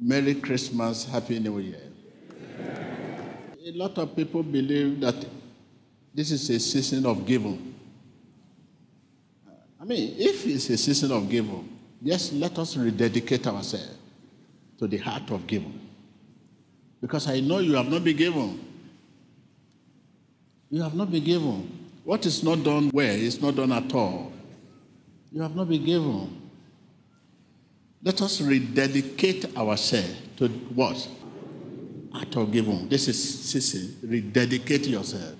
Merry Christmas, Happy New Year. A lot of people believe that this is a season of giving. I mean, if it's a season of giving, yes, let us rededicate ourselves to the heart of giving. Because I know you have not been given. You have not been given. What is not done well is not done at all. You have not been given. Let us rededicate ourselves to what? Heart of giving. This is season. Rededicate yourself.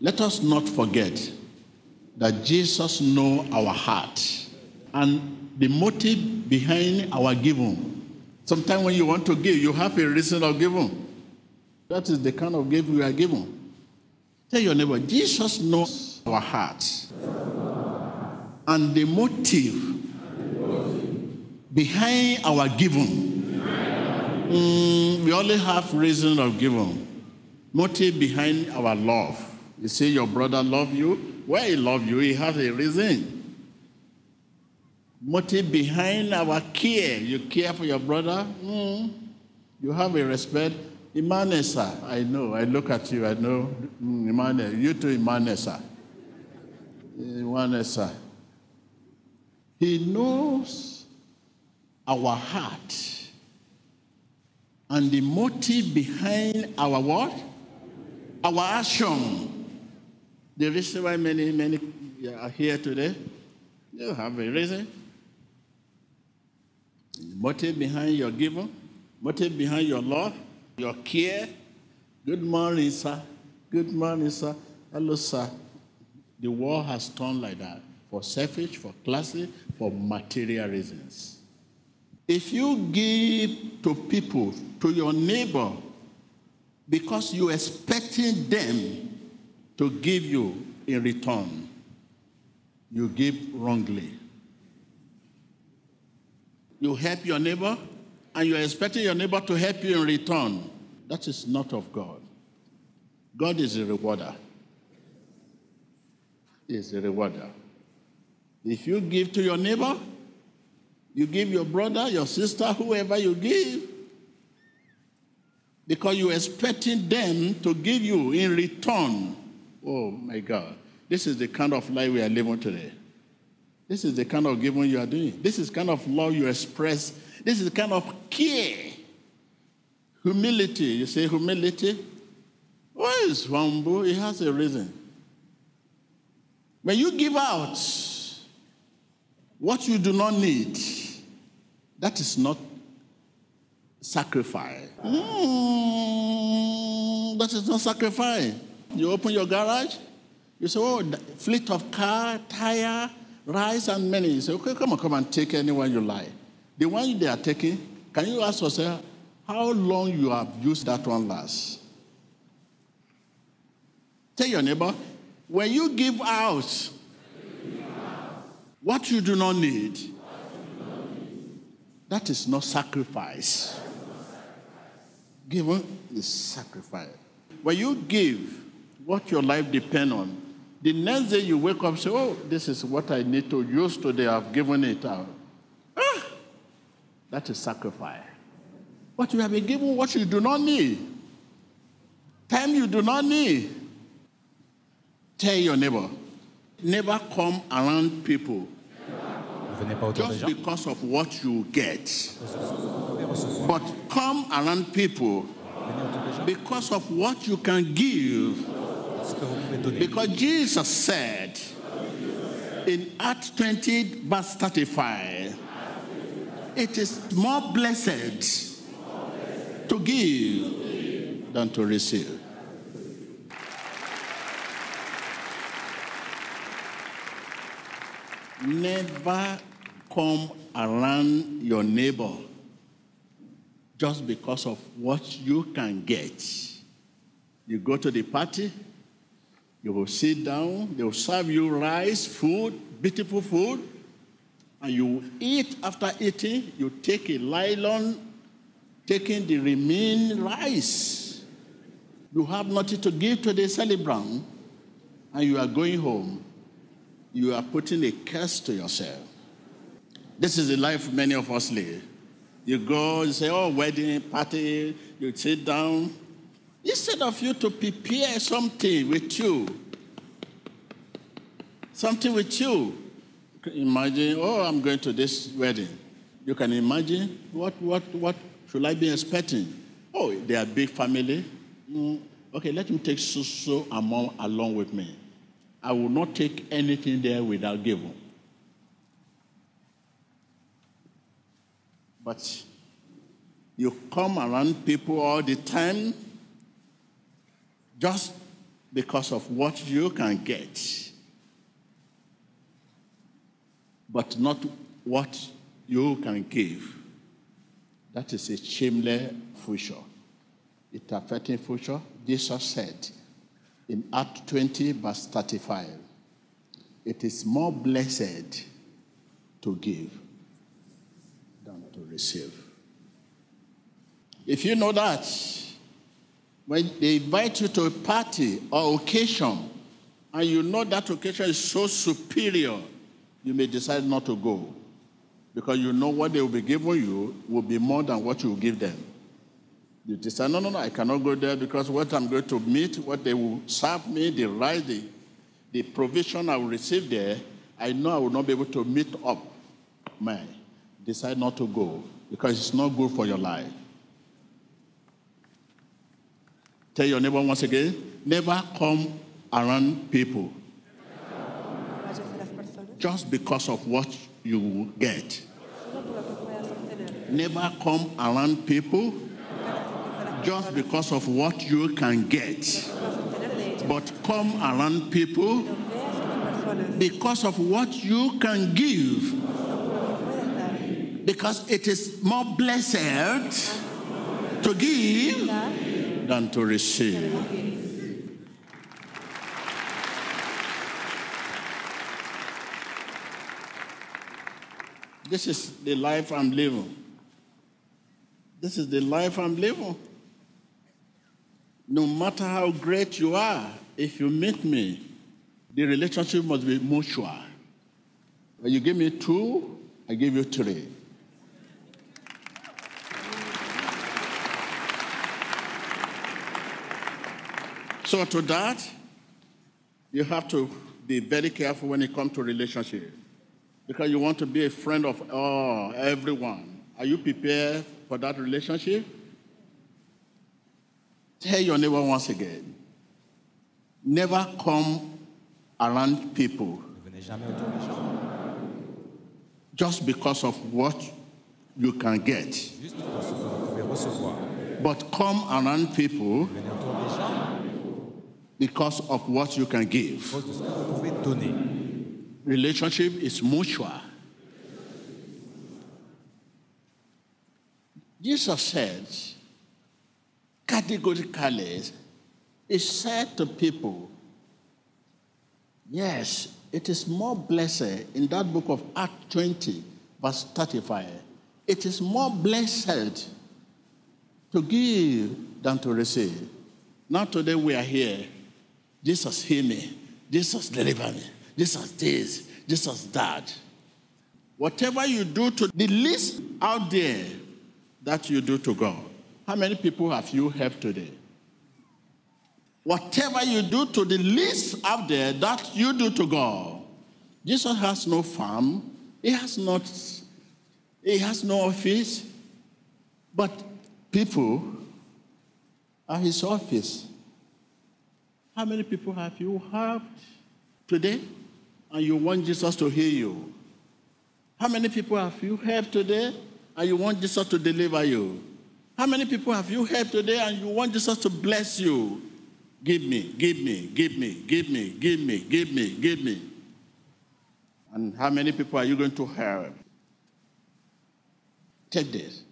Let us not forget that Jesus know our heart and the motive behind our giving. Sometimes when you want to give, you have a reason of giving. That is the kind of gift we are given. Tell your neighbor, Jesus knows our heart and the motive behind our giving. Mm, we only have reason of giving. Motive behind our love. You see your brother love you. Why he love you, he has a reason. Motive behind our care. You care for your brother. Mm, you have a respect. Emmanuel, sir. I know. I look at you. I know. Mm, Emmanuel. You too, Emmanuel, sir. Emmanuel, sir. He knows our heart and the motive behind our what? Our action. The reason why many, many are here today, you have a reason. The motive behind your giving, motive behind your love, your care. Good morning, sir. Good morning, sir. Hello, sir. The world has turned like that for selfish, for classy, for material reasons. If you give to people, to your neighbor, because you're expecting them to give you in return, you give wrongly. You help your neighbor, and you're expecting your neighbor to help you in return. That is not of God. God is a rewarder. He is a rewarder. If you give to your neighbor, you give your brother, your sister, whoever you give, because you're expecting them to give you in return. Oh my God. This is the kind of life we are living today. This is the kind of giving you are doing. This is kind of love you express. This is kind of care. Humility. You say humility? Why is humble? It has a reason. When you give out what you do not need, that is not sacrifice. Mm, that is not sacrifice. You open your garage, you say, oh, fleet of car, tire, rice, and many. You say, okay, come on, come and take anyone you like. The one they are taking, can you ask yourself how long you have used that one last? Tell your neighbor, when you give out what you do not need, that is not sacrifice. Giving is sacrifice. When you give what your life depends on, the next day you wake up and say, Oh, this is what I need to use today. I've given it out. Ah, that is sacrifice. But you have been given what you do not need. Time you do not need. Tell your neighbor, never come around people Venez pas autour des just gens. because of what you get. But come around people Venez autour des gens. because of what you can give. Ce que vous pouvez donner. Because Jesus said in Acts 20, verse 35, it is more blessed to give than to receive. Never come around your neighbor just because of what you can get. You go to the party, you will sit down, they will serve you rice, food, beautiful food, and you eat. After eating, you take a nylon, taking the remaining rice. You have nothing to give to the celebrant, and you are going home. You are putting a curse to yourself. This is the life many of us live. You go and say, oh, wedding party, you sit down. Instead of you to prepare something with you, something with you. Imagine, oh, I'm going to this wedding. You can imagine what, what, what should I be expecting? Oh, they are big family. Mm, okay, let me take so so along with me. I will not take anything there without giving. But you come around people all the time just because of what you can get, but not what you can give. That is a shameless future. It affecting future. Jesus said in Act 20, verse 35, it is more blessed to give than to receive. If you know that, when they invite you to a party or occasion, and you know that occasion is so superior, you may decide not to go because you know what they will be giving you will be more than what you will give them. You decide, no, no, no, I cannot go there because what I'm going to meet, what they will serve me, the rice, the, the provision I will receive there, I know I will not be able to meet up. Man, decide not to go because it's not good for your life. Tell your neighbor once again, never come around people just because of what you will get. Never come around people just because of what you can get. But come around people because of what you can give. Because it is more blessed to give than to receive. This is the life I'm living. This is the life I'm living. No matter how great you are, if you meet me, the relationship must be mutual. When you give me two, I give you three. So to that, you have to be very careful when it comes to relationship because you want to be a friend of all, everyone. Are you prepared for that relationship? Tell your neighbor once again. Never come around people just because of what you can get, but come around people because of what you can give. Relationship is mutual. Jesus said categorically, He said to people, Yes, it is more blessed in that book of Acts 20, verse 35. It is more blessed to give than to receive. Now, today we are here. Jesus heal me. Jesus deliver me. Jesus this. Jesus that. Whatever you do to the least out there, that you do to God. How many people have you helped today? Whatever you do to the least out there, that you do to God. Jesus has no farm. He has not. He has no office. But people are his office. How many people have you helped today? And you want Jesus to heal you? How many people have you helped today? And you want Jesus to deliver you? How many people have you helped today and you want Jesus to bless you? Give me, give me, give me, give me, give me, give me, give me. And how many people are you going to help? Take this.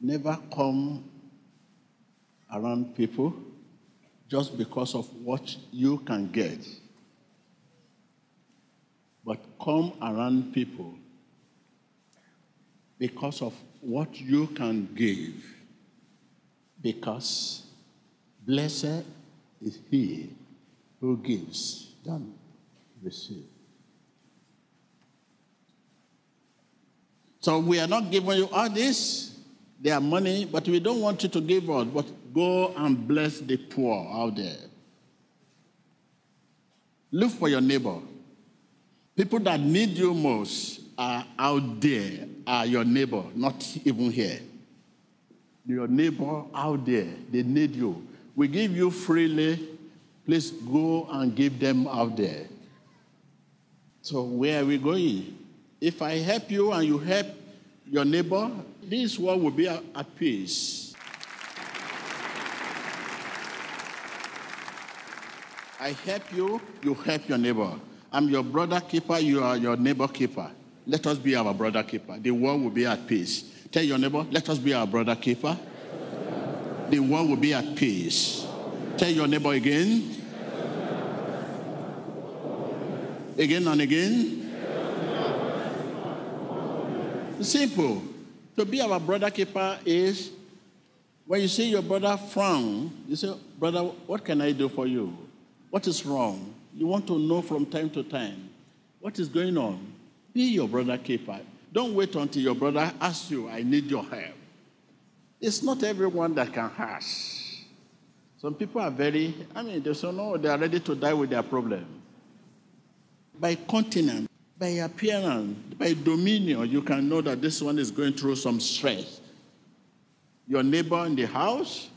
Never come around people just because of what you can get. But come around people because of what you can give. Because blessed is he who gives than receives. So we are not giving you all this. They are money, but we don't want you to give us. But go and bless the poor out there. Look for your neighbor. People that need you most are out there, are your neighbor, not even here. Your neighbor out there, they need you. We give you freely. Please go and give them out there. So, where are we going? If I help you and you help your neighbor, this world will be at peace. I help you, you help your neighbor. I'm your brother keeper, you are your neighbor keeper. Let us be our brother keeper. The world will be at peace. Tell your neighbor, let us be our brother keeper. The world will be at peace. Tell your neighbor again. Again and again. Simple. To be our brother keeper is when you see your brother frown, you say, Brother, what can I do for you? What is wrong? You want to know from time to time what is going on. Be your brother keeper. Don't wait until your brother asks you, I need your help. It's not everyone that can ask. Some people are very, I mean, they say, no, they are ready to die with their problem. By continent, by appearance, by dominion, you can know that this one is going through some stress. Your neighbor in the house,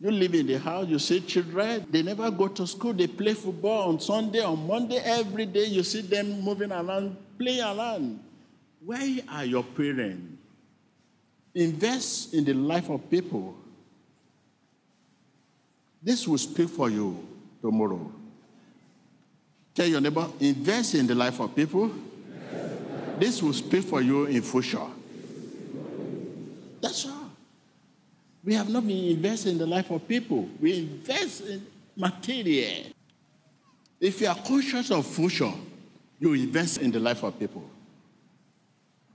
you live in the house, you see children, they never go to school, they play football on Sunday, on Monday, every day you see them moving around, playing around. Where are your parents? Invest in the life of people. This will speak for you tomorrow. Tell your neighbor, invest in the life of people. This will speak for you in future. That's all. We have not been investing in the life of people. We invest in material. If you are conscious of future, you invest in the life of people.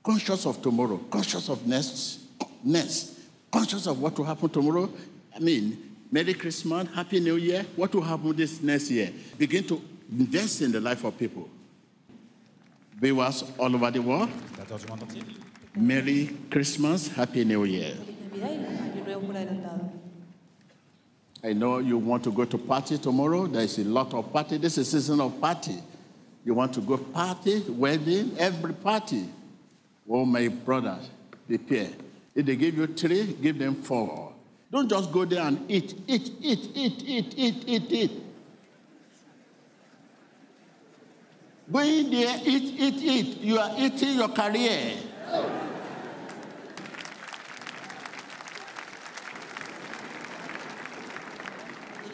Conscious of tomorrow, conscious of next, next, conscious of what will happen tomorrow. I mean, Merry Christmas, Happy New Year. What will happen this next year? Begin to invest in the life of people. Viewers all over the world. Merry Christmas, Happy New Year. I know you want to go to party tomorrow. There is a lot of party. This is season of party. You want to go party, wedding, every party. Oh, my brothers, prepare. If they give you three, give them four. Don't just go there and eat, eat, eat, eat, eat, eat, eat, eat. Go in there, eat, eat, eat. You are eating your career.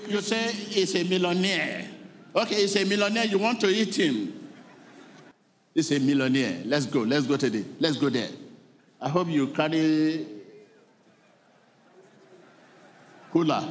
You say he's a millionaire. Okay, he's a millionaire. You want to eat him. He's a millionaire. Let's go. Let's go today. Let's go there. I hope you carry cooler.